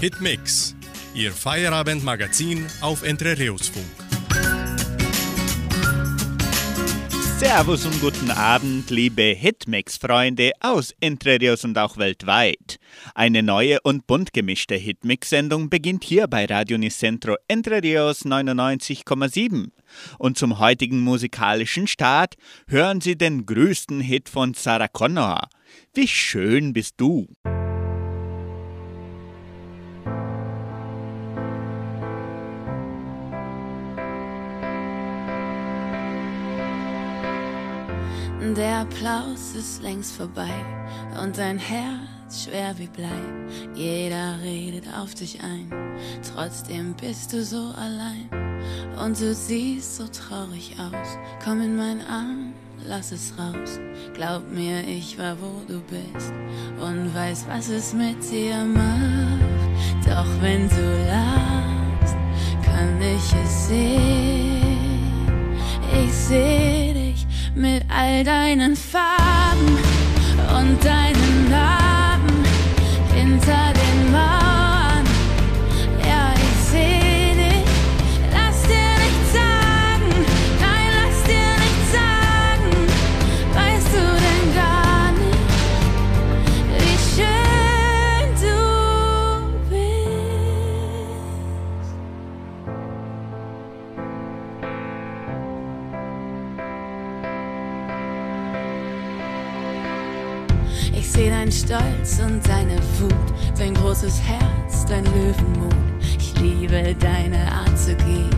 Hitmix, Ihr Feierabendmagazin auf Entre Reus Funk. Servus und guten Abend, liebe Hitmix-Freunde aus Entre Rios und auch weltweit. Eine neue und bunt gemischte Hitmix-Sendung beginnt hier bei Radio Nicentro Entre Rios 99,7. Und zum heutigen musikalischen Start hören Sie den größten Hit von Sarah Connor. Wie schön bist du! Der Applaus ist längst vorbei und dein Herz schwer wie Blei. Jeder redet auf dich ein, trotzdem bist du so allein. Und du siehst so traurig aus. Komm in meinen Arm, lass es raus. Glaub mir, ich war wo du bist und weiß, was es mit dir macht. Doch wenn du lachst, kann ich es sehen. Ich seh dich mit all deinen Farben und deinen Narben hinter den Mauern. Seh deinen Stolz und deine Wut, dein großes Herz, dein Löwenmut. Ich liebe deine Art zu gehen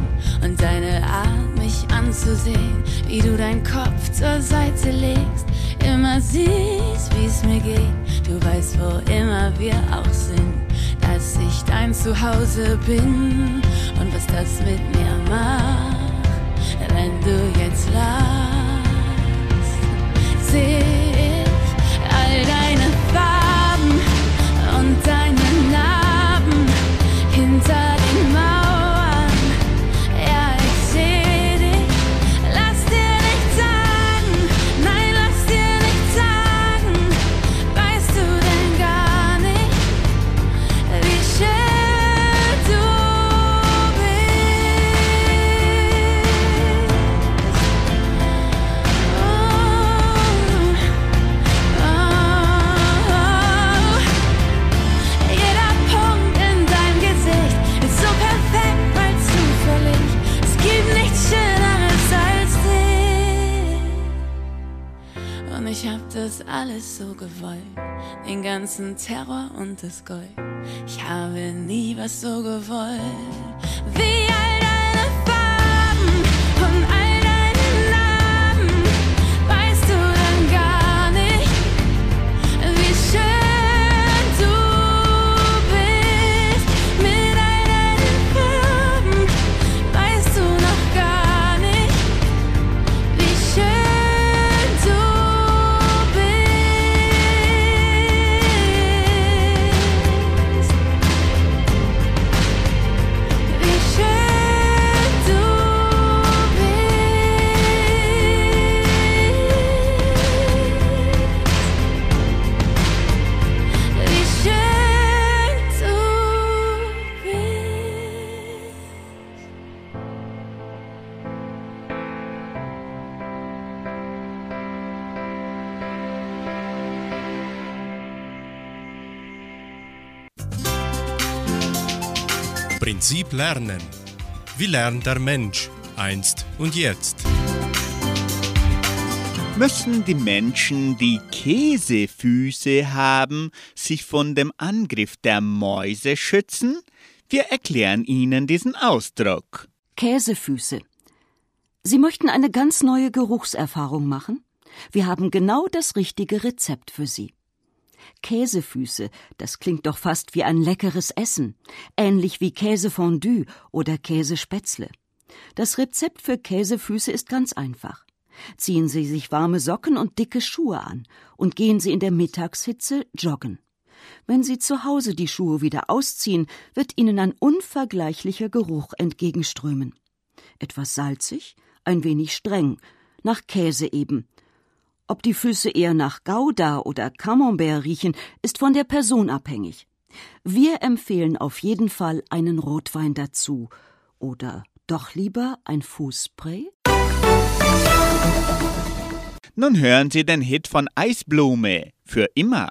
und deine Art, mich anzusehen, wie du deinen Kopf zur Seite legst, immer siehst, wie's mir geht. Du weißt, wo immer wir auch sind, dass ich dein Zuhause bin und was das mit mir macht, wenn du jetzt lachst. Seh alles so gewollt. Den ganzen Terror und das Gold. Ich habe nie was so gewollt. Wie all Prinzip Lernen. Wie lernt der Mensch einst und jetzt? Müssen die Menschen, die Käsefüße haben, sich von dem Angriff der Mäuse schützen? Wir erklären Ihnen diesen Ausdruck. Käsefüße. Sie möchten eine ganz neue Geruchserfahrung machen? Wir haben genau das richtige Rezept für Sie. Käsefüße, das klingt doch fast wie ein leckeres Essen, ähnlich wie Käsefondue oder Käsespätzle. Das Rezept für Käsefüße ist ganz einfach. Ziehen Sie sich warme Socken und dicke Schuhe an und gehen Sie in der Mittagshitze joggen. Wenn Sie zu Hause die Schuhe wieder ausziehen, wird Ihnen ein unvergleichlicher Geruch entgegenströmen. Etwas salzig, ein wenig streng, nach Käse eben. Ob die Füße eher nach Gouda oder Camembert riechen, ist von der Person abhängig. Wir empfehlen auf jeden Fall einen Rotwein dazu. Oder doch lieber ein Fußspray? Nun hören Sie den Hit von Eisblume für immer.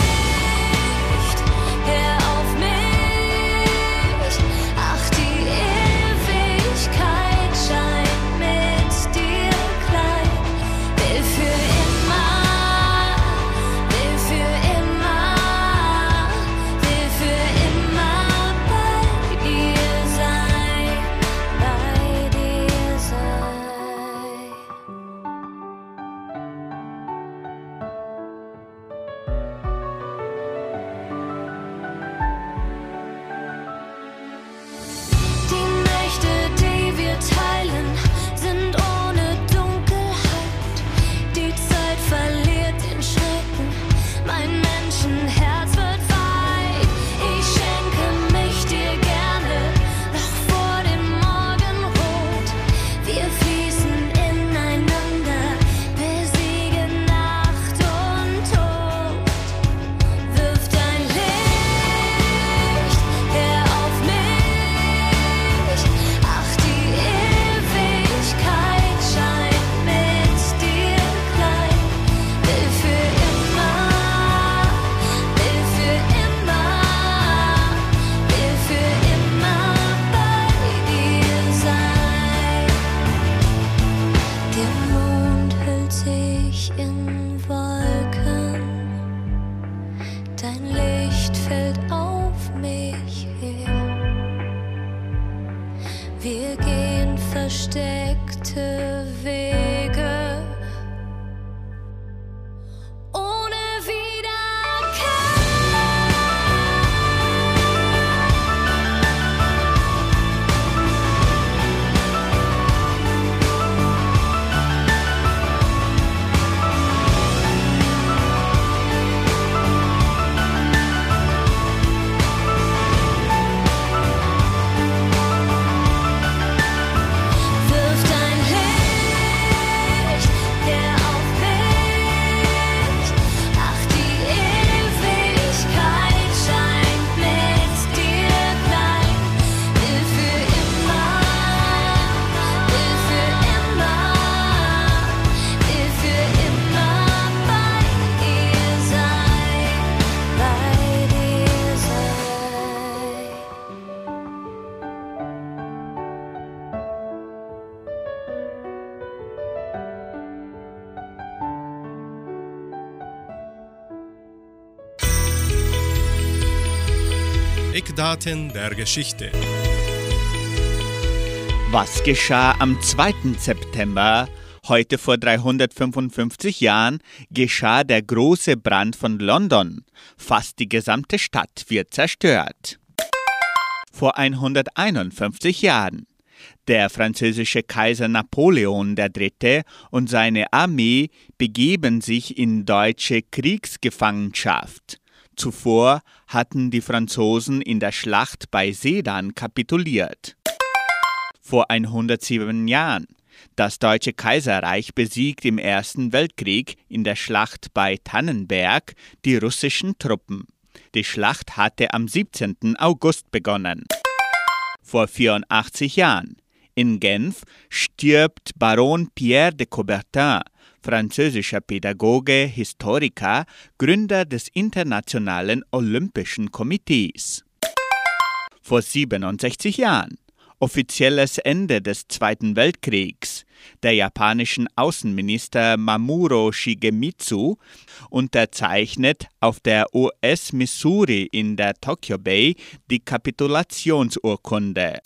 To. Eckdaten der Geschichte. Was geschah am 2. September? Heute vor 355 Jahren geschah der große Brand von London. Fast die gesamte Stadt wird zerstört. Vor 151 Jahren. Der französische Kaiser Napoleon III. und seine Armee begeben sich in deutsche Kriegsgefangenschaft. Zuvor hatten die Franzosen in der Schlacht bei Sedan kapituliert. Vor 107 Jahren. Das Deutsche Kaiserreich besiegt im Ersten Weltkrieg in der Schlacht bei Tannenberg die russischen Truppen. Die Schlacht hatte am 17. August begonnen. Vor 84 Jahren. In Genf stirbt Baron Pierre de Coubertin, französischer Pädagoge, Historiker, Gründer des Internationalen Olympischen Komitees. Vor 67 Jahren offizielles Ende des Zweiten Weltkriegs. der japanischen Außenminister Mamuro Shigemitsu, unterzeichnet auf der US Missouri in der Tokyo Bay die Kapitulationsurkunde.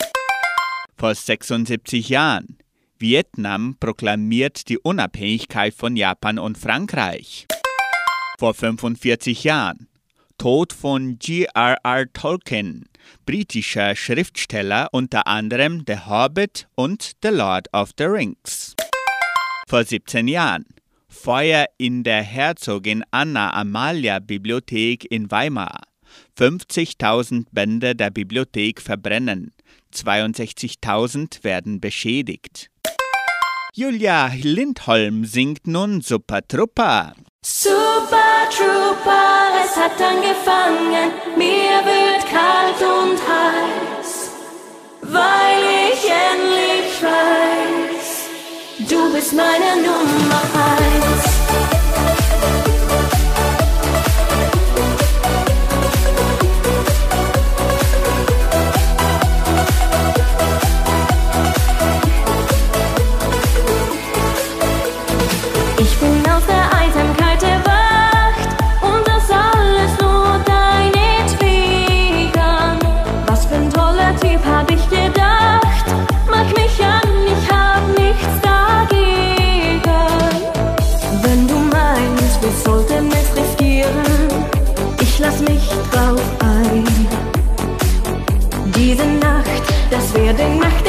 Vor 76 Jahren. Vietnam proklamiert die Unabhängigkeit von Japan und Frankreich. Vor 45 Jahren. Tod von G.R.R. Tolkien, britischer Schriftsteller unter anderem The Hobbit und The Lord of the Rings. Vor 17 Jahren. Feuer in der Herzogin Anna Amalia Bibliothek in Weimar. 50.000 Bände der Bibliothek verbrennen. 62.000 werden beschädigt. Julia Lindholm singt nun Super Trupper. Super Trooper, es hat angefangen, mir wird kalt und heiß, weil ich endlich weiß, du bist meine Nummer eins. med dig makt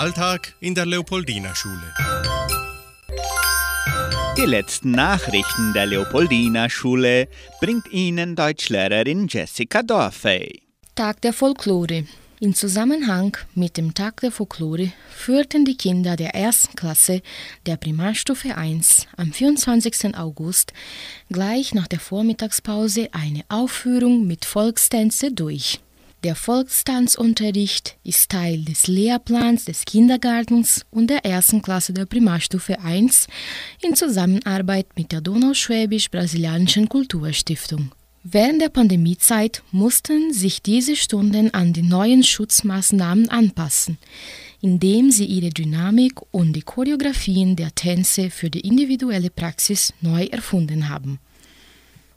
Alltag in der Leopoldina Schule. Die letzten Nachrichten der Leopoldina Schule bringt Ihnen Deutschlehrerin Jessica Dorfey. Tag der Folklore. In Zusammenhang mit dem Tag der Folklore führten die Kinder der ersten Klasse der Primarstufe 1 am 24. August gleich nach der Vormittagspause eine Aufführung mit Volkstänze durch. Der Volkstanzunterricht ist Teil des Lehrplans des Kindergartens und der ersten Klasse der Primarstufe 1 in Zusammenarbeit mit der Donauschwäbisch-Brasilianischen Kulturstiftung. Während der Pandemiezeit mussten sich diese Stunden an die neuen Schutzmaßnahmen anpassen, indem sie ihre Dynamik und die Choreografien der Tänze für die individuelle Praxis neu erfunden haben.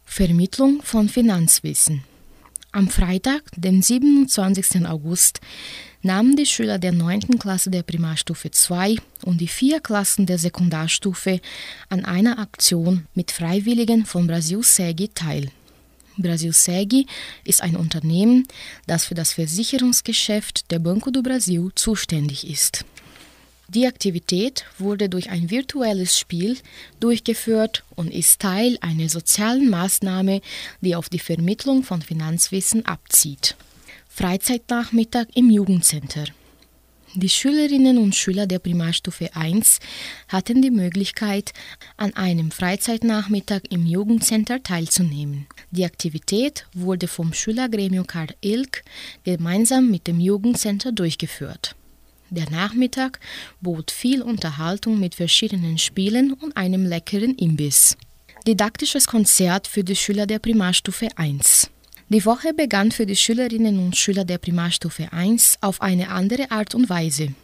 Vermittlung von Finanzwissen am Freitag, den 27. August, nahmen die Schüler der 9. Klasse der Primarstufe 2 und die vier Klassen der Sekundarstufe an einer Aktion mit Freiwilligen von Brasil Segi teil. Brasil Segi ist ein Unternehmen, das für das Versicherungsgeschäft der Banco do Brasil zuständig ist. Die Aktivität wurde durch ein virtuelles Spiel durchgeführt und ist Teil einer sozialen Maßnahme, die auf die Vermittlung von Finanzwissen abzieht. Freizeitnachmittag im Jugendcenter. Die Schülerinnen und Schüler der Primarstufe 1 hatten die Möglichkeit, an einem Freizeitnachmittag im Jugendcenter teilzunehmen. Die Aktivität wurde vom Schülergremium Karl Ilk gemeinsam mit dem Jugendcenter durchgeführt. Der Nachmittag bot viel Unterhaltung mit verschiedenen Spielen und einem leckeren Imbiss. Didaktisches Konzert für die Schüler der Primarstufe 1. Die Woche begann für die Schülerinnen und Schüler der Primarstufe 1 auf eine andere Art und Weise.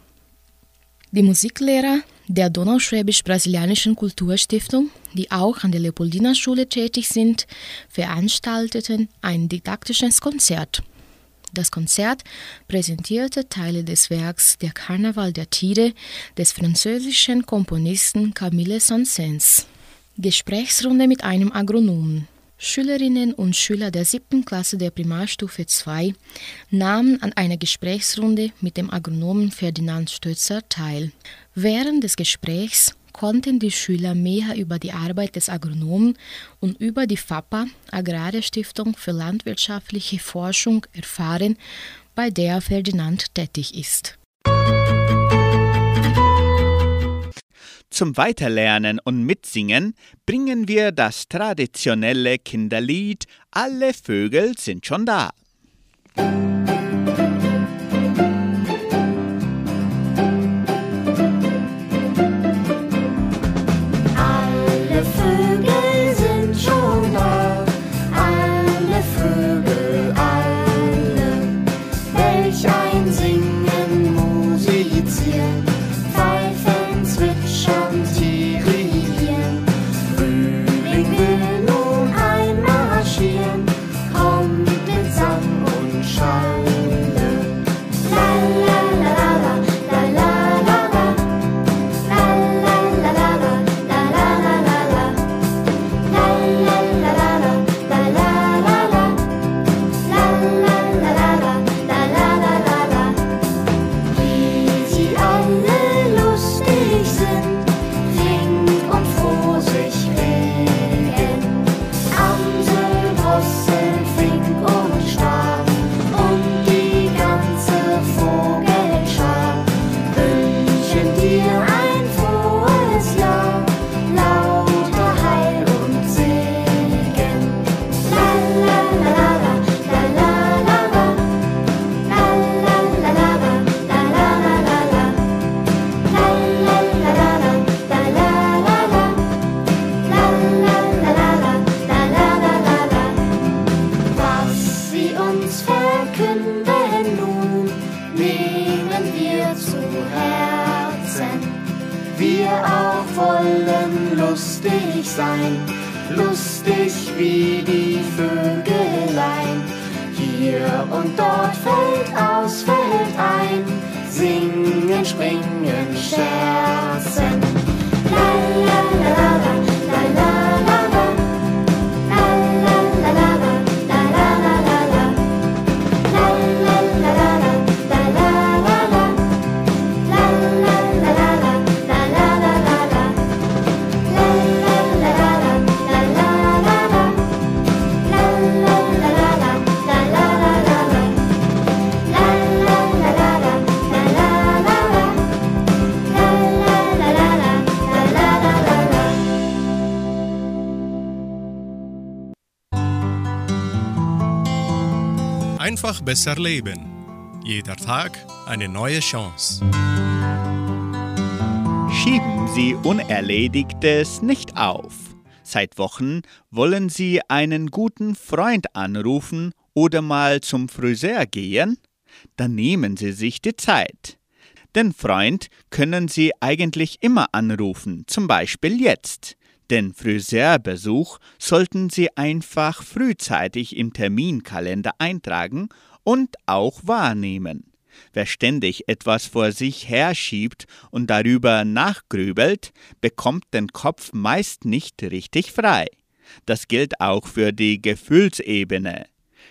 Die Musiklehrer der Donauschwäbisch-Brasilianischen Kulturstiftung, die auch an der Leopoldina-Schule tätig sind, veranstalteten ein didaktisches Konzert. Das Konzert präsentierte Teile des Werks Der Karneval der Tiere des französischen Komponisten Camille Saint-Saëns. Gesprächsrunde mit einem Agronomen. Schülerinnen und Schüler der siebten Klasse der Primarstufe 2 nahmen an einer Gesprächsrunde mit dem Agronomen Ferdinand Stötzer teil. Während des Gesprächs konnten die Schüler mehr über die Arbeit des Agronomen und über die FAPA, Agrarische Stiftung für landwirtschaftliche Forschung, erfahren, bei der Ferdinand tätig ist. Zum Weiterlernen und Mitsingen bringen wir das traditionelle Kinderlied Alle Vögel sind schon da. singen, springen, scherzen. La, la, la, la, la. Besser leben. Jeder Tag eine neue Chance. Schieben Sie Unerledigtes nicht auf. Seit Wochen wollen Sie einen guten Freund anrufen oder mal zum Friseur gehen? Dann nehmen Sie sich die Zeit. Den Freund können Sie eigentlich immer anrufen, zum Beispiel jetzt. Den Friseurbesuch sollten Sie einfach frühzeitig im Terminkalender eintragen und auch wahrnehmen. Wer ständig etwas vor sich herschiebt und darüber nachgrübelt, bekommt den Kopf meist nicht richtig frei. Das gilt auch für die Gefühlsebene.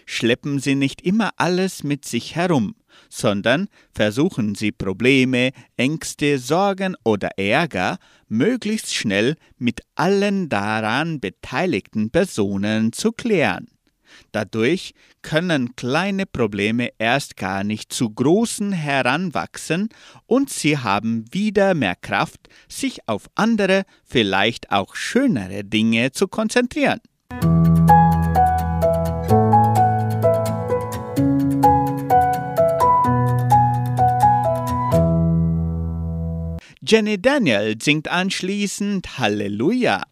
Schleppen Sie nicht immer alles mit sich herum, sondern versuchen Sie Probleme, Ängste, Sorgen oder Ärger möglichst schnell mit allen daran beteiligten Personen zu klären. Dadurch können kleine Probleme erst gar nicht zu großen heranwachsen und sie haben wieder mehr Kraft, sich auf andere, vielleicht auch schönere Dinge zu konzentrieren. Jenny Daniel singt anschließend Halleluja.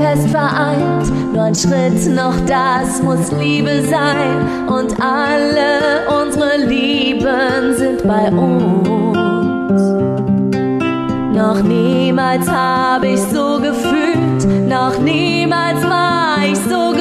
Fest vereint, nur ein Schritt noch, das muss Liebe sein. Und alle unsere Lieben sind bei uns. Noch niemals habe ich so gefühlt, noch niemals war ich so gerührt.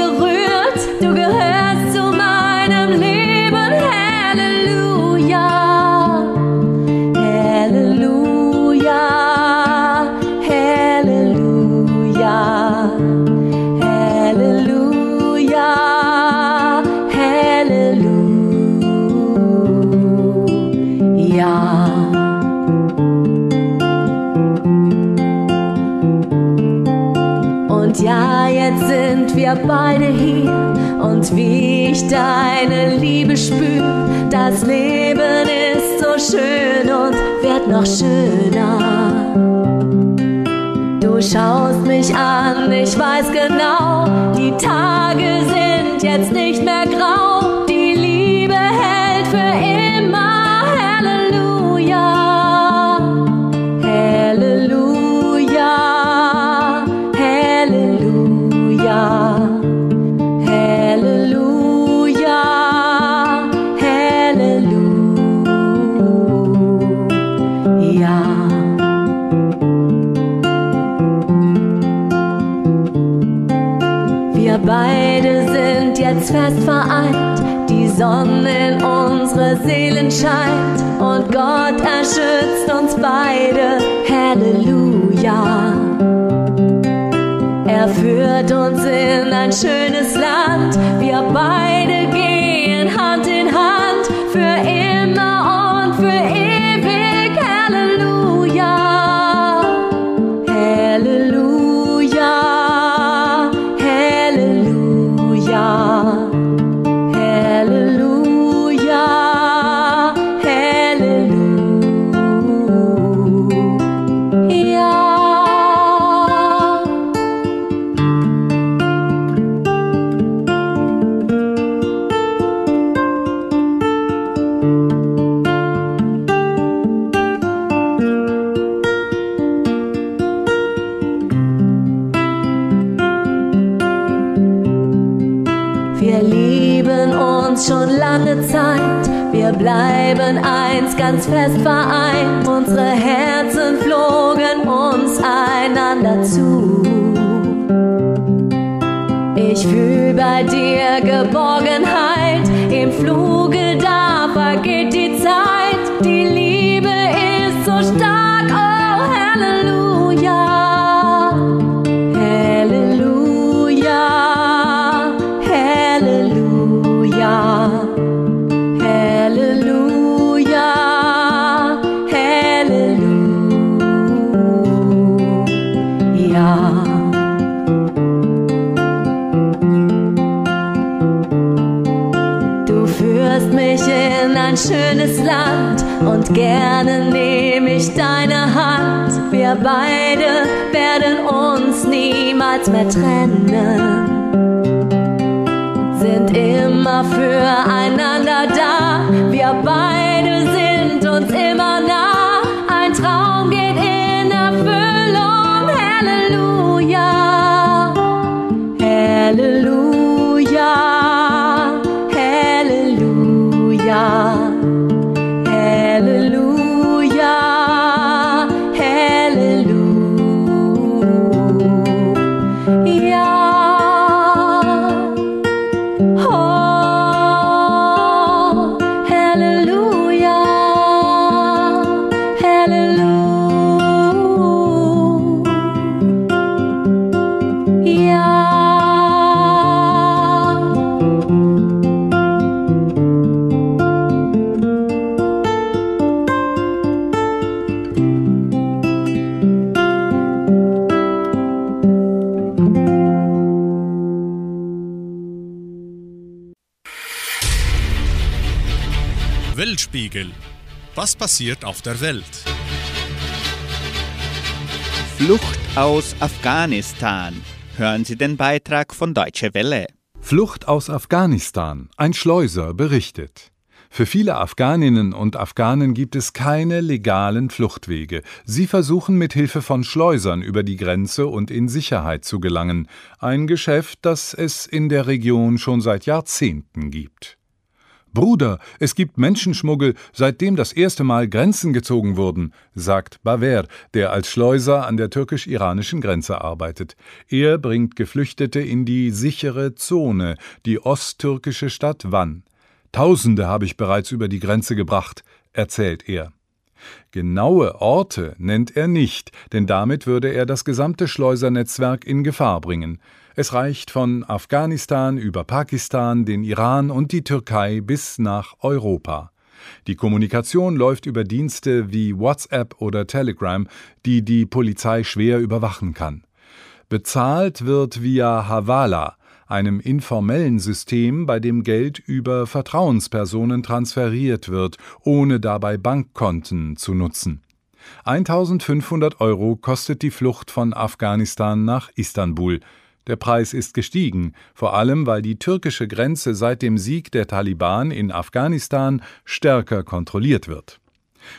Wir beide hier und wie ich deine Liebe spür, das Leben ist so schön und wird noch schöner. Du schaust mich an, ich weiß genau, die Tage sind jetzt nicht Beide sind jetzt fest vereint, die Sonne in unsere Seelen scheint und Gott erschützt uns beide. Halleluja. Er führt uns in ein schönes Land, wir beide gehen ganz fest vereint. Unsere Herzen flogen uns einander zu. Ich fühl bei dir Geborgenheit, im Fluge gerne nehme ich deine Hand. Wir beide werden uns niemals mehr trennen, sind immer füreinander da. Wir beide Was passiert auf der Welt? Flucht aus Afghanistan. Hören Sie den Beitrag von Deutsche Welle. Flucht aus Afghanistan. Ein Schleuser berichtet. Für viele Afghaninnen und Afghanen gibt es keine legalen Fluchtwege. Sie versuchen mit Hilfe von Schleusern über die Grenze und in Sicherheit zu gelangen. Ein Geschäft, das es in der Region schon seit Jahrzehnten gibt. Bruder, es gibt Menschenschmuggel, seitdem das erste Mal Grenzen gezogen wurden, sagt Baver, der als Schleuser an der türkisch-iranischen Grenze arbeitet. Er bringt Geflüchtete in die sichere Zone, die osttürkische Stadt Van. Tausende habe ich bereits über die Grenze gebracht, erzählt er. Genaue Orte nennt er nicht, denn damit würde er das gesamte Schleusernetzwerk in Gefahr bringen. Es reicht von Afghanistan über Pakistan, den Iran und die Türkei bis nach Europa. Die Kommunikation läuft über Dienste wie WhatsApp oder Telegram, die die Polizei schwer überwachen kann. Bezahlt wird via Havala, einem informellen System, bei dem Geld über Vertrauenspersonen transferiert wird, ohne dabei Bankkonten zu nutzen. 1500 Euro kostet die Flucht von Afghanistan nach Istanbul. Der Preis ist gestiegen, vor allem weil die türkische Grenze seit dem Sieg der Taliban in Afghanistan stärker kontrolliert wird.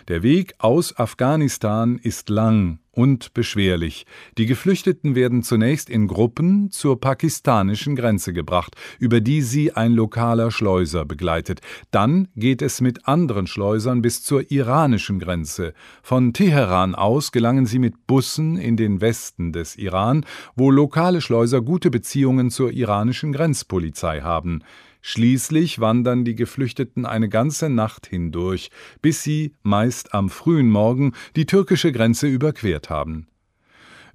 Der Weg aus Afghanistan ist lang und beschwerlich. Die Geflüchteten werden zunächst in Gruppen zur pakistanischen Grenze gebracht, über die sie ein lokaler Schleuser begleitet. Dann geht es mit anderen Schleusern bis zur iranischen Grenze. Von Teheran aus gelangen sie mit Bussen in den Westen des Iran, wo lokale Schleuser gute Beziehungen zur iranischen Grenzpolizei haben. Schließlich wandern die Geflüchteten eine ganze Nacht hindurch, bis sie, meist am frühen Morgen, die türkische Grenze überquert haben.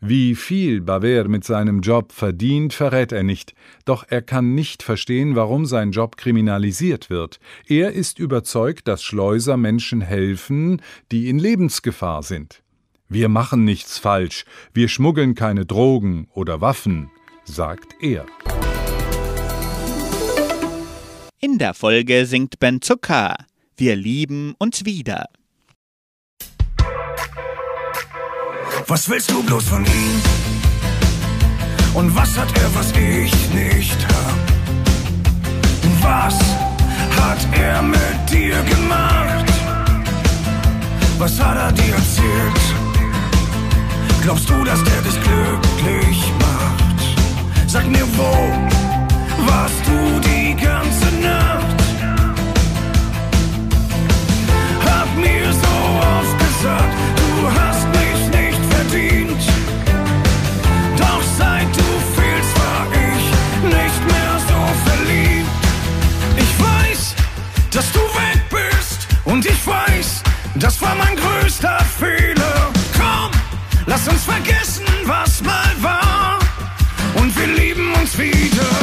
Wie viel Baver mit seinem Job verdient, verrät er nicht, doch er kann nicht verstehen, warum sein Job kriminalisiert wird. Er ist überzeugt, dass Schleuser Menschen helfen, die in Lebensgefahr sind. Wir machen nichts falsch, wir schmuggeln keine Drogen oder Waffen, sagt er. In der Folge singt Ben Zucker Wir lieben uns wieder. Was willst du bloß von ihm? Und was hat er, was ich nicht hab? Was hat er mit dir gemacht? Was hat er dir erzählt? Glaubst du, dass der dich glücklich macht? Sag mir, wo warst du die ganze Nacht? Hab mir so oft du hast mich nicht verdient. Doch seit du fehlst, war ich nicht mehr so verliebt. Ich weiß, dass du weg bist und ich weiß, das war mein größter Fehler. Komm, lass uns vergessen, was mal war und wir lieben uns wieder.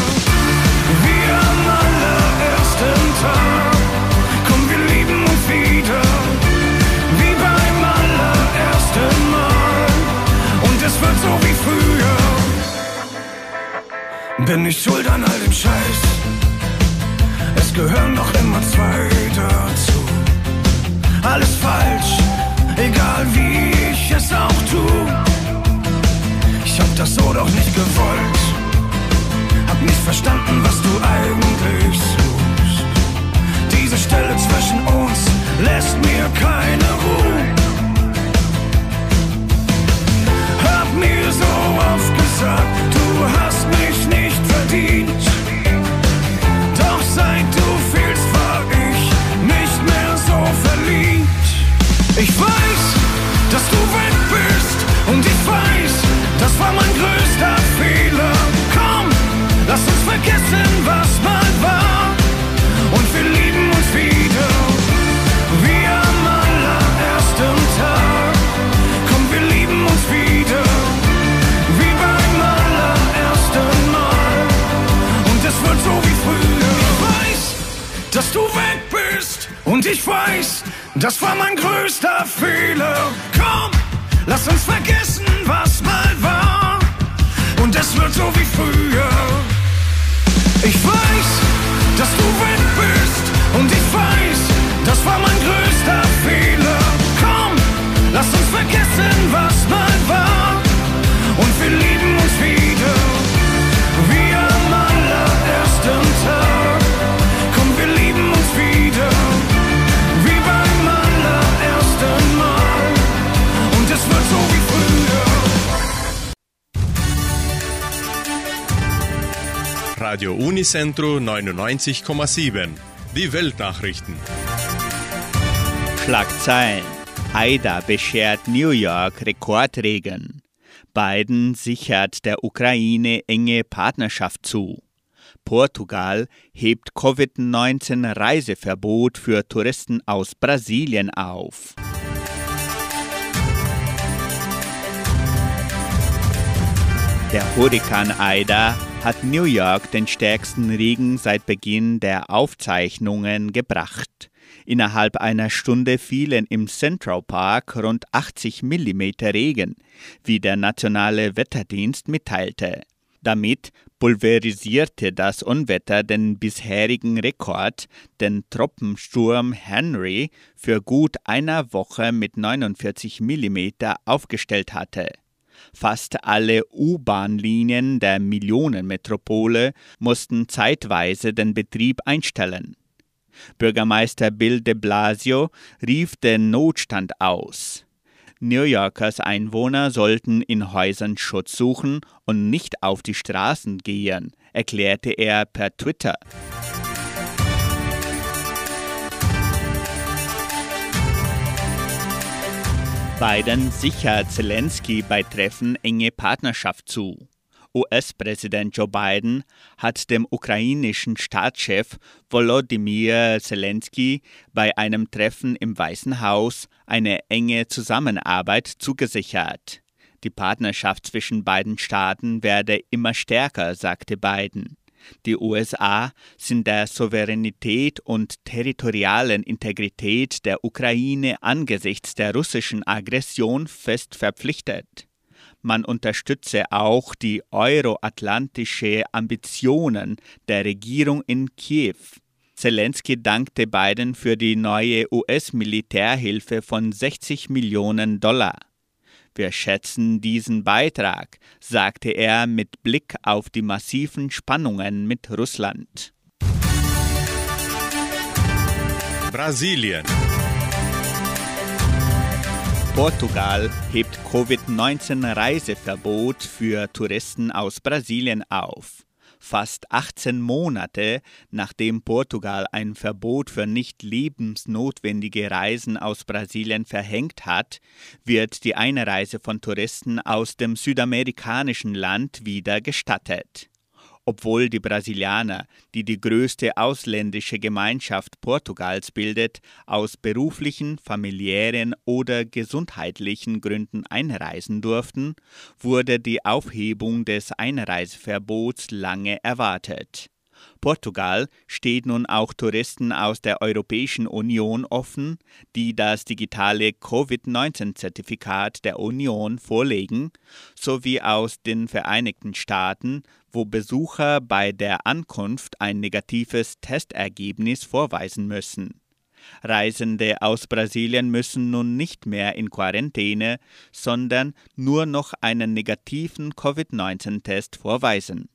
Wird so wie früher. Bin ich schuld an all dem Scheiß? Es gehören doch immer zwei dazu. alles falsch, egal wie ich es auch tu. Ich hab das so doch nicht gewollt, hab nicht verstanden, was du eigentlich suchst. Diese Stelle zwischen uns lässt mir keine Ruhe. Mir so oft gesagt, du hast mich nicht verdient. Doch seit du fehlst, war ich nicht mehr so verliebt. Ich weiß, dass du weg bist und ich weiß, das war mein größter Fehler. Komm, lass uns vergessen, was weiß, das war mein größter Fehler. Komm, lass uns vergessen, was mal war. Und es wird so wie früher. Ich weiß, dass du weg bist und ich weiß, das war mein größter Fehler. Komm, lass uns vergessen, was mal war und wir lieben uns wieder. Radio Unicentro 99,7. Die Weltnachrichten. Schlagzeilen. Aida beschert New York Rekordregen. Biden sichert der Ukraine enge Partnerschaft zu. Portugal hebt Covid-19-Reiseverbot für Touristen aus Brasilien auf. Der Hurrikan Aida hat New York den stärksten Regen seit Beginn der Aufzeichnungen gebracht. Innerhalb einer Stunde fielen im Central Park rund 80 Millimeter Regen, wie der nationale Wetterdienst mitteilte. Damit pulverisierte das Unwetter den bisherigen Rekord, den Tropensturm Henry, für gut einer Woche mit 49 Millimeter aufgestellt hatte. Fast alle U-Bahn-Linien der Millionenmetropole mussten zeitweise den Betrieb einstellen. Bürgermeister Bill de Blasio rief den Notstand aus. New Yorkers Einwohner sollten in Häusern Schutz suchen und nicht auf die Straßen gehen, erklärte er per Twitter. Biden sichert Zelensky bei Treffen enge Partnerschaft zu. US-Präsident Joe Biden hat dem ukrainischen Staatschef Volodymyr Zelensky bei einem Treffen im Weißen Haus eine enge Zusammenarbeit zugesichert. Die Partnerschaft zwischen beiden Staaten werde immer stärker, sagte Biden. Die USA sind der Souveränität und territorialen Integrität der Ukraine angesichts der russischen Aggression fest verpflichtet. Man unterstütze auch die euroatlantische Ambitionen der Regierung in Kiew. Zelensky dankte Biden für die neue US-Militärhilfe von 60 Millionen Dollar. Wir schätzen diesen Beitrag, sagte er mit Blick auf die massiven Spannungen mit Russland. Brasilien. Portugal hebt Covid-19-Reiseverbot für Touristen aus Brasilien auf. Fast 18 Monate nachdem Portugal ein Verbot für nicht lebensnotwendige Reisen aus Brasilien verhängt hat, wird die Einreise von Touristen aus dem südamerikanischen Land wieder gestattet. Obwohl die Brasilianer, die die größte ausländische Gemeinschaft Portugals bildet, aus beruflichen, familiären oder gesundheitlichen Gründen einreisen durften, wurde die Aufhebung des Einreiseverbots lange erwartet. Portugal steht nun auch Touristen aus der Europäischen Union offen, die das digitale Covid-19-Zertifikat der Union vorlegen, sowie aus den Vereinigten Staaten, wo Besucher bei der Ankunft ein negatives Testergebnis vorweisen müssen. Reisende aus Brasilien müssen nun nicht mehr in Quarantäne, sondern nur noch einen negativen Covid-19-Test vorweisen.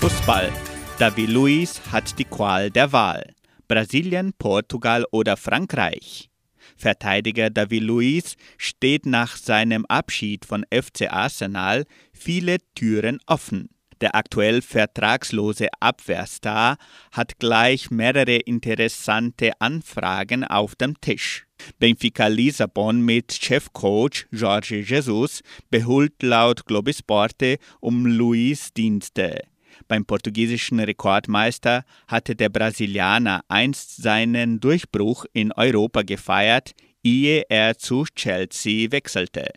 Fußball. David Luiz hat die Qual der Wahl. Brasilien, Portugal oder Frankreich. Verteidiger David Luiz steht nach seinem Abschied von FC Arsenal viele Türen offen. Der aktuell vertragslose Abwehrstar hat gleich mehrere interessante Anfragen auf dem Tisch. Benfica Lissabon mit Chefcoach Jorge Jesus behult laut Globisporte um Luis Dienste. Beim portugiesischen Rekordmeister hatte der Brasilianer einst seinen Durchbruch in Europa gefeiert, ehe er zu Chelsea wechselte.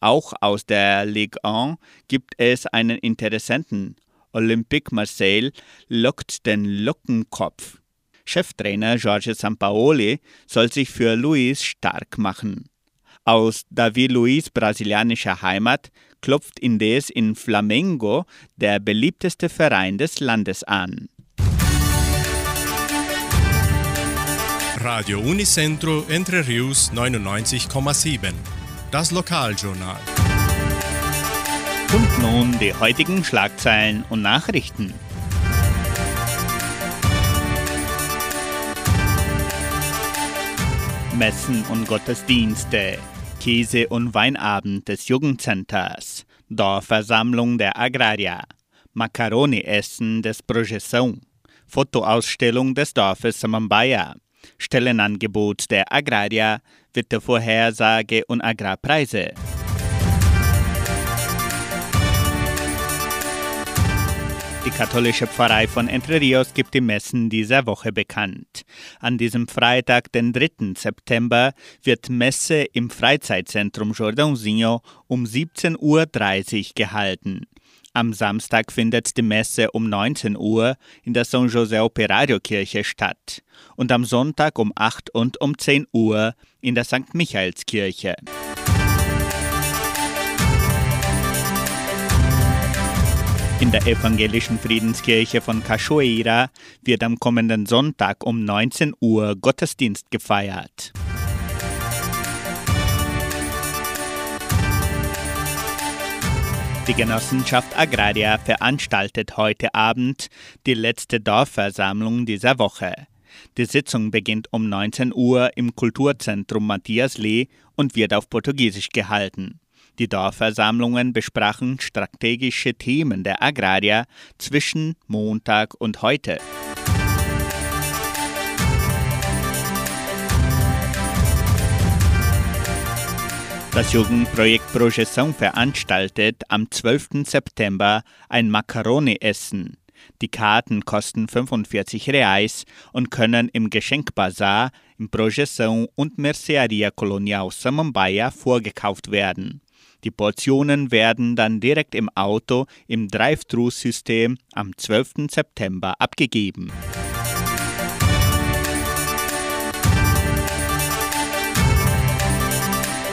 Auch aus der Ligue 1 gibt es einen Interessenten. Olympique Marseille lockt den Lockenkopf. Cheftrainer Jorge Sampaoli soll sich für Luis stark machen. Aus David Luiz brasilianischer Heimat klopft indes in Flamengo der beliebteste Verein des Landes an. Radio Unicentro Entre Rius 99,7. Das Lokaljournal. Und nun die heutigen Schlagzeilen und Nachrichten. Messen und Gottesdienste, Käse- und Weinabend des Jugendcenters, Dorfversammlung der Agrarier, Macaroni-Essen des Projeção, Fotoausstellung des Dorfes Samambaya, Stellenangebot der Agrarier, Wettervorhersage und Agrarpreise. Die katholische Pfarrei von Entre Rios gibt die Messen dieser Woche bekannt. An diesem Freitag, den 3. September, wird Messe im Freizeitzentrum Jordãozinho um 17.30 Uhr gehalten. Am Samstag findet die Messe um 19 Uhr in der São José Operario Kirche statt und am Sonntag um 8 und um 10 Uhr in der St. Michaelskirche. In der evangelischen Friedenskirche von Cachoeira wird am kommenden Sonntag um 19 Uhr Gottesdienst gefeiert. Die Genossenschaft Agraria veranstaltet heute Abend die letzte Dorfversammlung dieser Woche. Die Sitzung beginnt um 19 Uhr im Kulturzentrum Matthias Lee und wird auf Portugiesisch gehalten. Die Dorfversammlungen besprachen strategische Themen der Agrarier zwischen Montag und heute. Das Jugendprojekt Projeção veranstaltet am 12. September ein Macaroni-Essen. Die Karten kosten 45 Reais und können im Geschenkbazar, im Projeção und Mercearia Colonial Samambaia vorgekauft werden. Die Portionen werden dann direkt im Auto im Drive-Thru-System am 12. September abgegeben.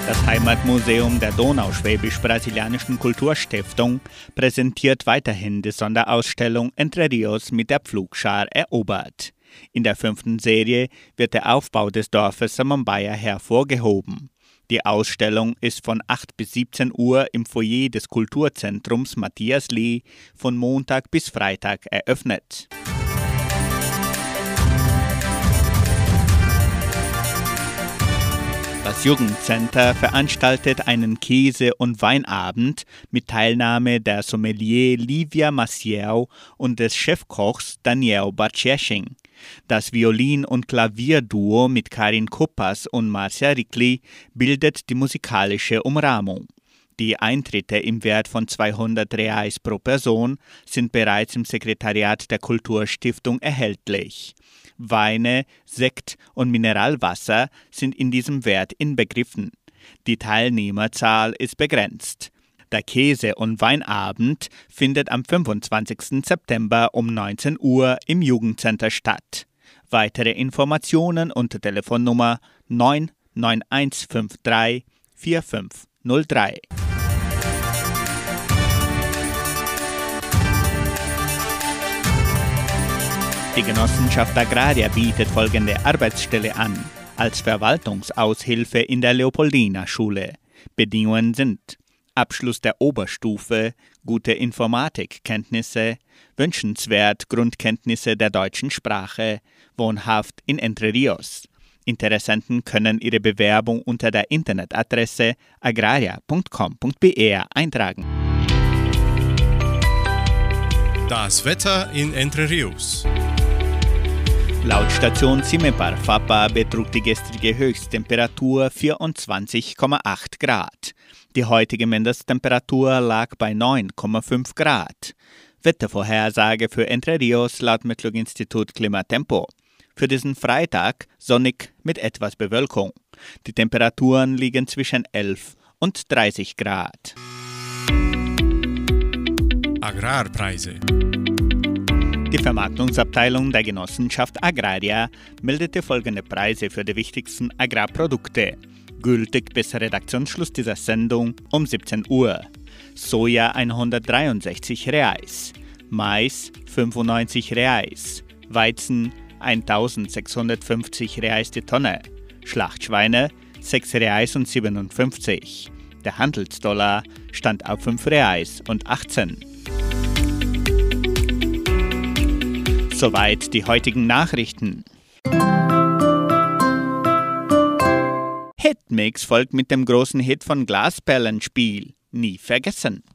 Das Heimatmuseum der Donauschwäbisch-Brasilianischen Kulturstiftung präsentiert weiterhin die Sonderausstellung Entre Rios mit der Pflugschar erobert. In der fünften Serie wird der Aufbau des Dorfes Samambaya hervorgehoben. Die Ausstellung ist von 8 bis 17 Uhr im Foyer des Kulturzentrums Matthias Lee von Montag bis Freitag eröffnet. Das Jugendcenter veranstaltet einen Käse- und Weinabend mit Teilnahme der Sommelier Livia Maciel und des Chefkochs Daniel Bartschesching. Das Violin- und Klavierduo mit Karin Kuppas und Marcia Rickley bildet die musikalische Umrahmung. Die Eintritte im Wert von 200 Reais pro Person sind bereits im Sekretariat der Kulturstiftung erhältlich. Weine, Sekt und Mineralwasser sind in diesem Wert inbegriffen. Die Teilnehmerzahl ist begrenzt. Der Käse- und Weinabend findet am 25. September um 19 Uhr im Jugendcenter statt. Weitere Informationen unter Telefonnummer 99153 4503. Die Genossenschaft Agraria bietet folgende Arbeitsstelle an. Als Verwaltungsaushilfe in der Leopoldina Schule. Bedingungen sind Abschluss der Oberstufe, gute Informatikkenntnisse, wünschenswert Grundkenntnisse der deutschen Sprache, wohnhaft in Entre Rios. Interessenten können ihre Bewerbung unter der Internetadresse agraria.com.br eintragen. Das Wetter in Entre Rios. Laut Station Cimepar Fapa betrug die gestrige Höchsttemperatur 24,8 Grad. Die heutige Mindesttemperatur lag bei 9,5 Grad. Wettervorhersage für Entre Rios laut Metlog-Institut Klimatempo. Für diesen Freitag sonnig mit etwas Bewölkung. Die Temperaturen liegen zwischen 11 und 30 Grad. Agrarpreise. Die Vermarktungsabteilung der Genossenschaft Agraria meldete folgende Preise für die wichtigsten Agrarprodukte. Gültig bis Redaktionsschluss dieser Sendung um 17 Uhr. Soja 163 Reais, Mais 95 Reais, Weizen 1650 Reais die Tonne, Schlachtschweine 6 Reais und 57. Der Handelsdollar stand auf 5 Reais und 18. Soweit die heutigen Nachrichten. Hitmix folgt mit dem großen Hit von Glasperlenspiel. Nie vergessen.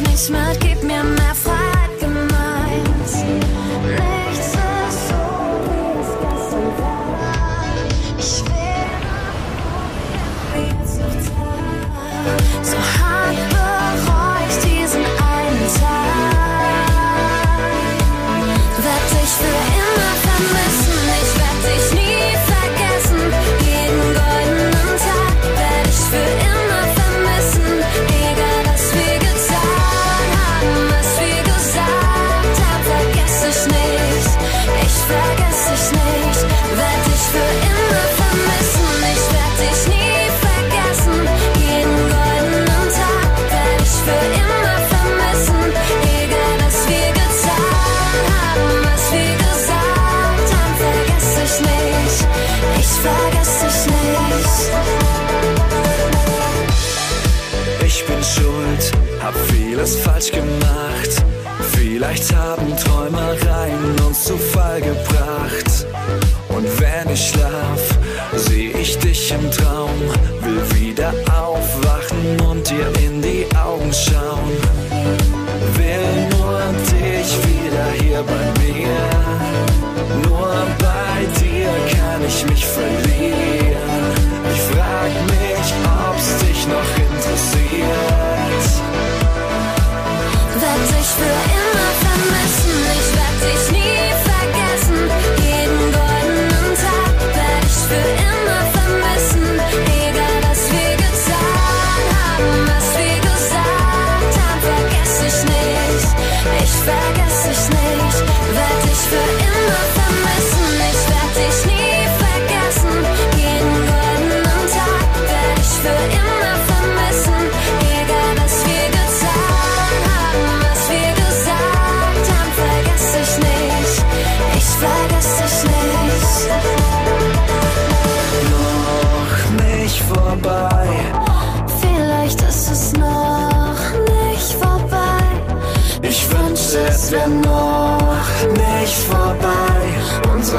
Ich wirklich nicht mit. Gib mir mehr vieles falsch gemacht. Vielleicht haben Träumereien uns zu Fall gebracht. Und wenn ich schlaf, seh ich dich im Traum.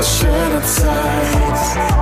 Unsere schöne Zeit.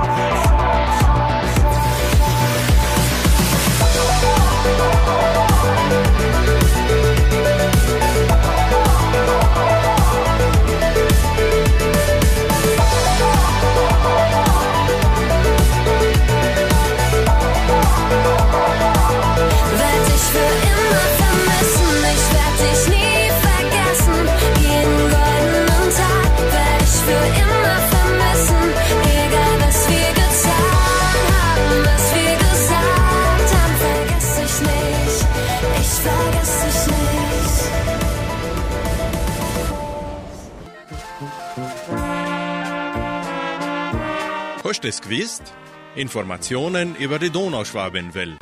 Hast du? Informationen über die Donauschwabenwelle.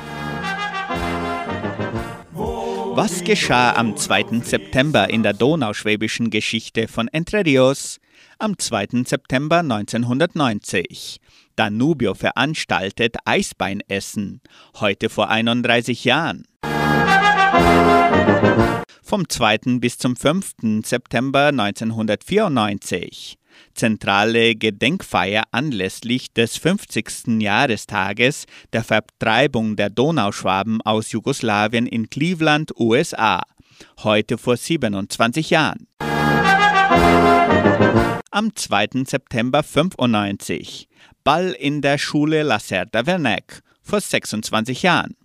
Was geschah am 2. September in der donauschwäbischen Geschichte von Entre Rios? Am 2. September 1990. Danubio veranstaltet Eisbeinessen, heute vor 31 Jahren. Vom 2. bis zum 5. September 1994 zentrale Gedenkfeier anlässlich des 50. Jahrestages der Vertreibung der Donauschwaben aus Jugoslawien in Cleveland, USA, heute vor 27 Jahren. Am 2. September 95 Ball in der Schule Lacerda Werneck vor 26 Jahren.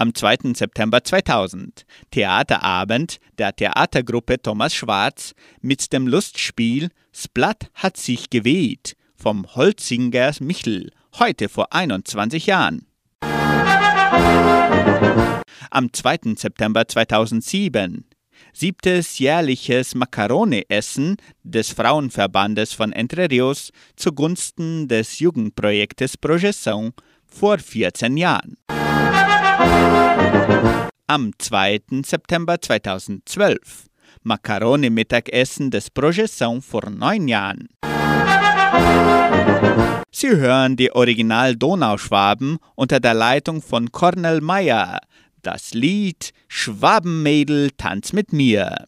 Am 2. September 2000 Theaterabend der Theatergruppe Thomas Schwarz mit dem Lustspiel Splatt hat sich geweht vom Holzinger Michel, heute vor 21 Jahren. Am 2. September 2007 siebtes jährliches Macarone-Essen des Frauenverbandes von Entre Rios zugunsten des Jugendprojektes Projeção vor 14 Jahren. Am 2. September 2012 Macaroni-Mittagessen des Projeção vor neun Jahren. Sie hören die Original Donauschwaben unter der Leitung von Cornel Meyer. Das Lied Schwabenmädel tanz mit mir.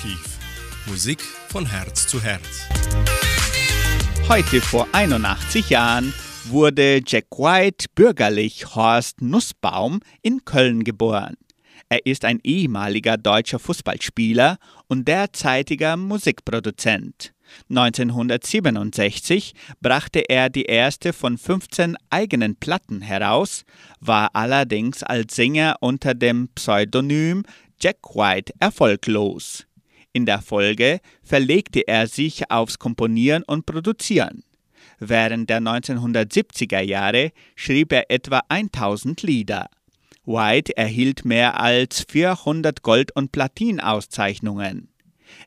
Musikarchiv. Musik von Herz zu Herz. Heute vor 81 Jahren wurde Jack White bürgerlich Horst Nussbaum in Köln geboren. Er ist ein ehemaliger deutscher Fußballspieler und derzeitiger Musikproduzent. 1967 brachte er die erste von 15 eigenen Platten heraus, war allerdings als Sänger unter dem Pseudonym Jack White erfolglos. In der Folge verlegte er sich aufs Komponieren und Produzieren. Während der 1970er Jahre schrieb er etwa 1000 Lieder. White erhielt mehr als 400 Gold- und Platinauszeichnungen.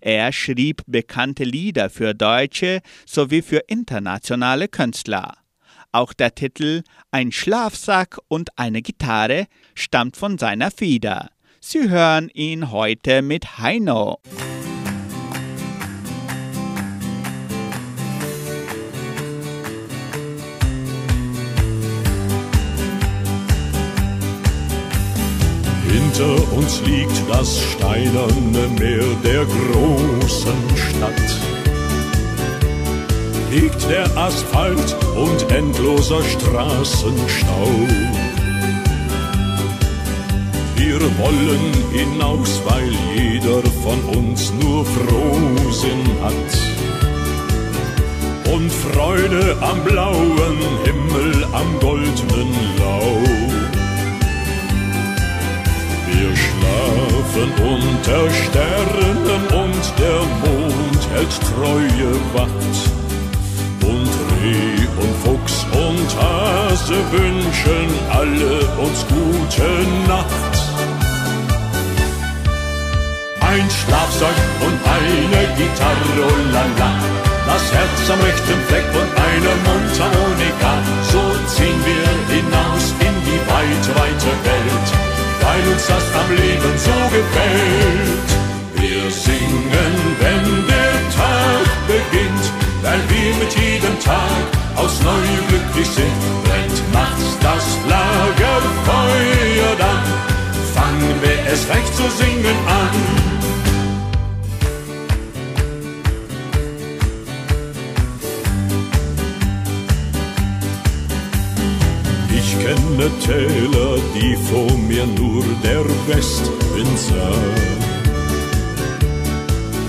Er schrieb bekannte Lieder für deutsche sowie für internationale Künstler. Auch der Titel Ein Schlafsack und eine Gitarre stammt von seiner Feder. Sie hören ihn heute mit Heino. Hinter uns liegt das steinerne Meer der großen Stadt. Liegt der Asphalt und endloser Straßenstau. Wir wollen hinaus, weil jeder von uns nur Frohsinn hat. Und Freude am blauen Himmel, am goldenen Lau. Wir schlafen unter Sternen und der Mond hält treue Wacht. Und Reh und Fuchs und Hase wünschen alle uns gute Nacht. Ein Schlafsack und eine Gitarre, oh. Das Herz am rechten Fleck und eine Mundharmonika. So ziehen wir hinaus in die weite, weite Welt weil uns das am Leben so gefällt. Wir singen, wenn der Tag beginnt, weil wir mit jedem Tag aus Neue glücklich sind. Brennt nachts das Lagerfeuer, dann fangen wir es recht zu singen an. Ich kenne Täler, die vor mir nur der Westwind sah.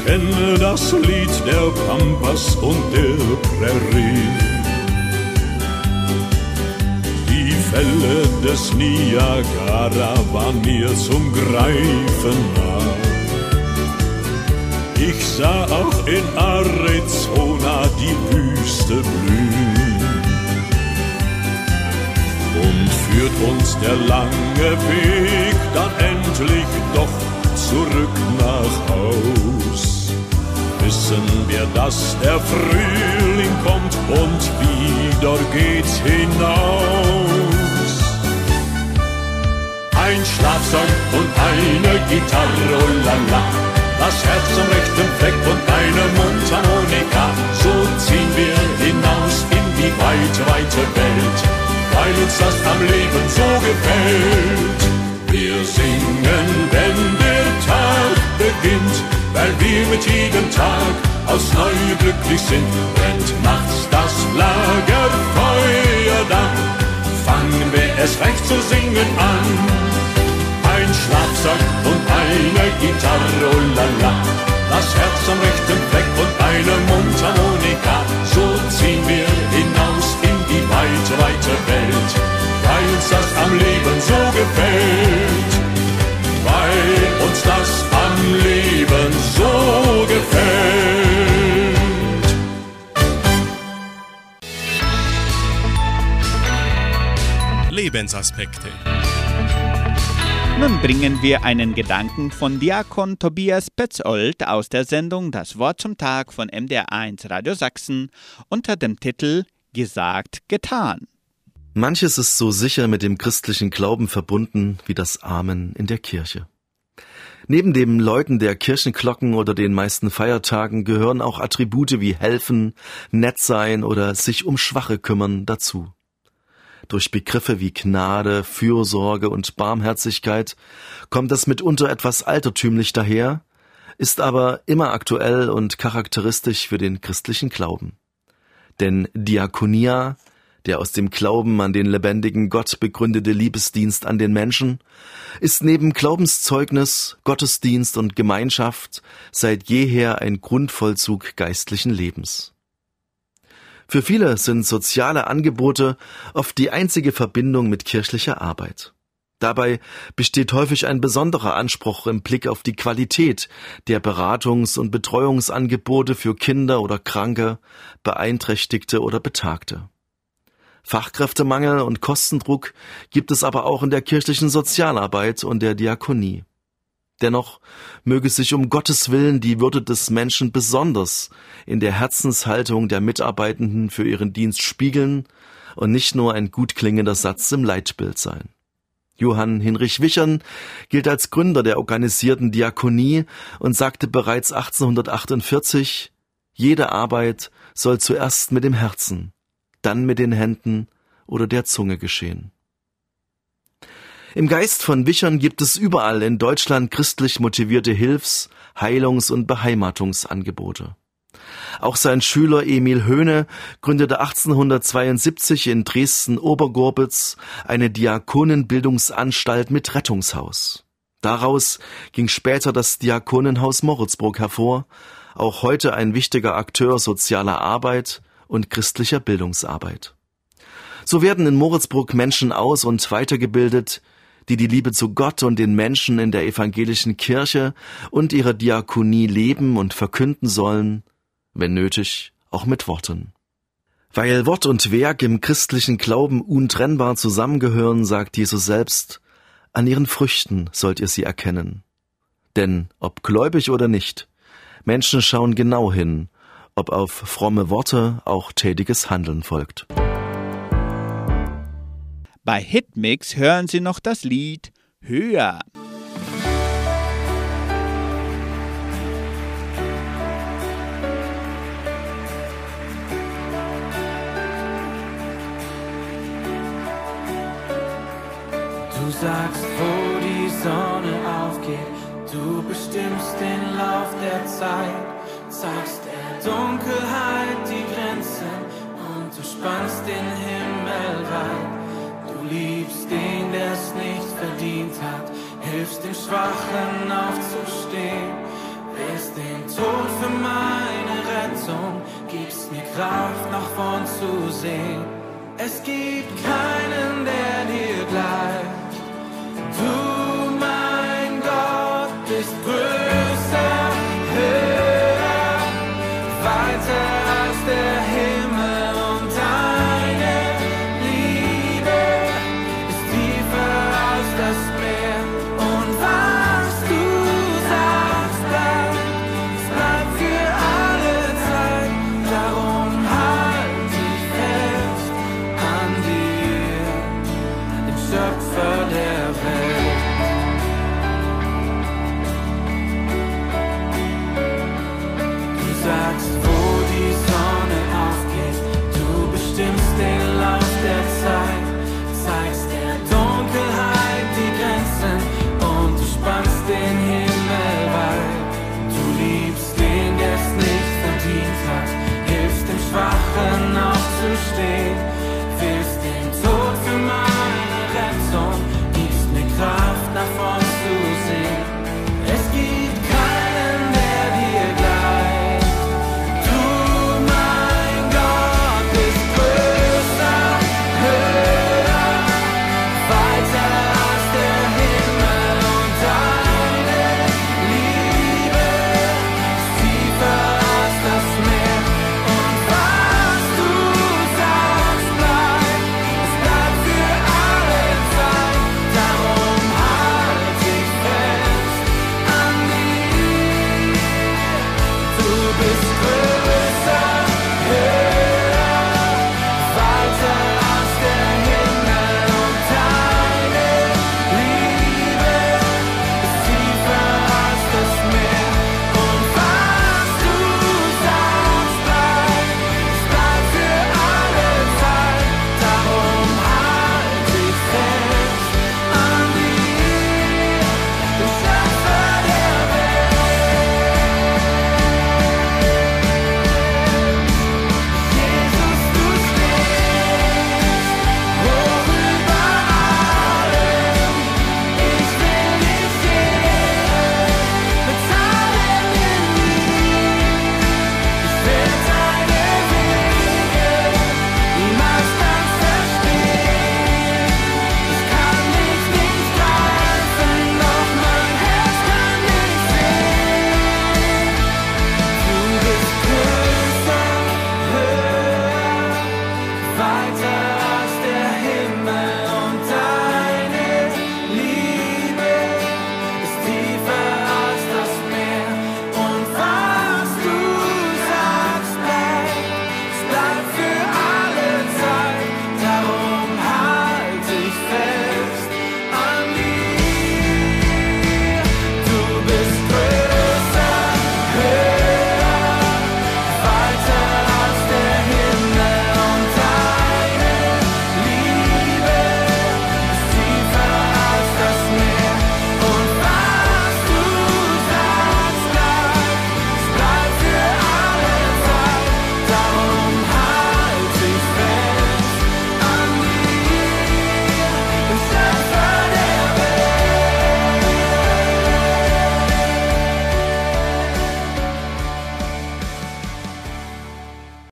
Kenne das Lied der Pampas und der Prärie. Die Fälle des Niagara waren mir zum Greifen nah. Ich sah auch in Arizona die Wüste blühen führt uns der lange Weg dann endlich doch zurück nach Haus. Wissen wir, dass der Frühling kommt und wieder geht's hinaus. Ein Schlafsack und eine Gitarre, oh la la. Das Herz am rechten Fleck und eine Mundharmonika. So ziehen wir hinaus in die weite, weite Welt weil uns das am Leben so gefällt. Wir singen, wenn der Tag beginnt, weil wir mit jedem Tag aus Neue glücklich sind. Brennt nachts das Lagerfeuer, dann fangen wir es recht zu singen an. Ein Schlafsack und eine Gitarre, oh la la. Das Herz am rechten Fleck und eine Mundharmonika. So ziehen wir die weite, weite Welt, weil uns das am Leben so gefällt. Weil uns das am Leben so gefällt. Lebensaspekte. Nun bringen wir einen Gedanken von Diakon Tobias Petzold aus der Sendung Das Wort zum Tag von MDR1 Radio Sachsen unter dem Titel Gesagt, getan. Manches ist so sicher mit dem christlichen Glauben verbunden wie das Amen in der Kirche. Neben dem Läuten der Kirchenglocken oder den meisten Feiertagen gehören auch Attribute wie helfen, nett sein oder sich um Schwache kümmern dazu. Durch Begriffe wie Gnade, Fürsorge und Barmherzigkeit kommt es mitunter etwas altertümlich daher, ist aber immer aktuell und charakteristisch für den christlichen Glauben. Denn Diakonia, der aus dem Glauben an den lebendigen Gott begründete Liebesdienst an den Menschen, ist neben Glaubenszeugnis, Gottesdienst und Gemeinschaft seit jeher ein Grundvollzug geistlichen Lebens. Für viele sind soziale Angebote oft die einzige Verbindung mit kirchlicher Arbeit. Dabei besteht häufig ein besonderer Anspruch im Blick auf die Qualität der Beratungs- und Betreuungsangebote für Kinder oder Kranke, Beeinträchtigte oder Betagte. Fachkräftemangel und Kostendruck gibt es aber auch in der kirchlichen Sozialarbeit und der Diakonie. Dennoch möge sich um Gottes Willen die Würde des Menschen besonders in der Herzenshaltung der Mitarbeitenden für ihren Dienst spiegeln und nicht nur ein gut klingender Satz im Leitbild sein. Johann Hinrich Wichern gilt als Gründer der organisierten Diakonie und sagte bereits 1848, jede Arbeit soll zuerst mit dem Herzen, dann mit den Händen oder der Zunge geschehen. Im Geist von Wichern gibt es überall in Deutschland christlich motivierte Hilfs-, Heilungs- und Beheimatungsangebote. Auch sein Schüler Emil Höhne gründete 1872 in Dresden-Obergorbitz eine Diakonenbildungsanstalt mit Rettungshaus. Daraus ging später das Diakonenhaus Moritzburg hervor, auch heute ein wichtiger Akteur sozialer Arbeit und christlicher Bildungsarbeit. So werden in Moritzburg Menschen aus und weitergebildet, die die Liebe zu Gott und den Menschen in der evangelischen Kirche und ihrer Diakonie leben und verkünden sollen, wenn nötig auch mit Worten. Weil Wort und Werk im christlichen Glauben untrennbar zusammengehören, sagt Jesus selbst, an ihren Früchten sollt ihr sie erkennen. Denn ob gläubig oder nicht, Menschen schauen genau hin, ob auf fromme Worte auch tätiges Handeln folgt. Bei Hitmix hören Sie noch das Lied Höher. Sagst, wo die Sonne aufgeht, du bestimmst den Lauf der Zeit, zeigst der Dunkelheit die Grenzen und du spannst den Himmel weit. Du liebst den, der es nicht verdient hat, hilfst dem Schwachen aufzustehen, willst den Tod für meine Rettung, gibst mir Kraft nach vorn zu sehen. Es gibt keinen, der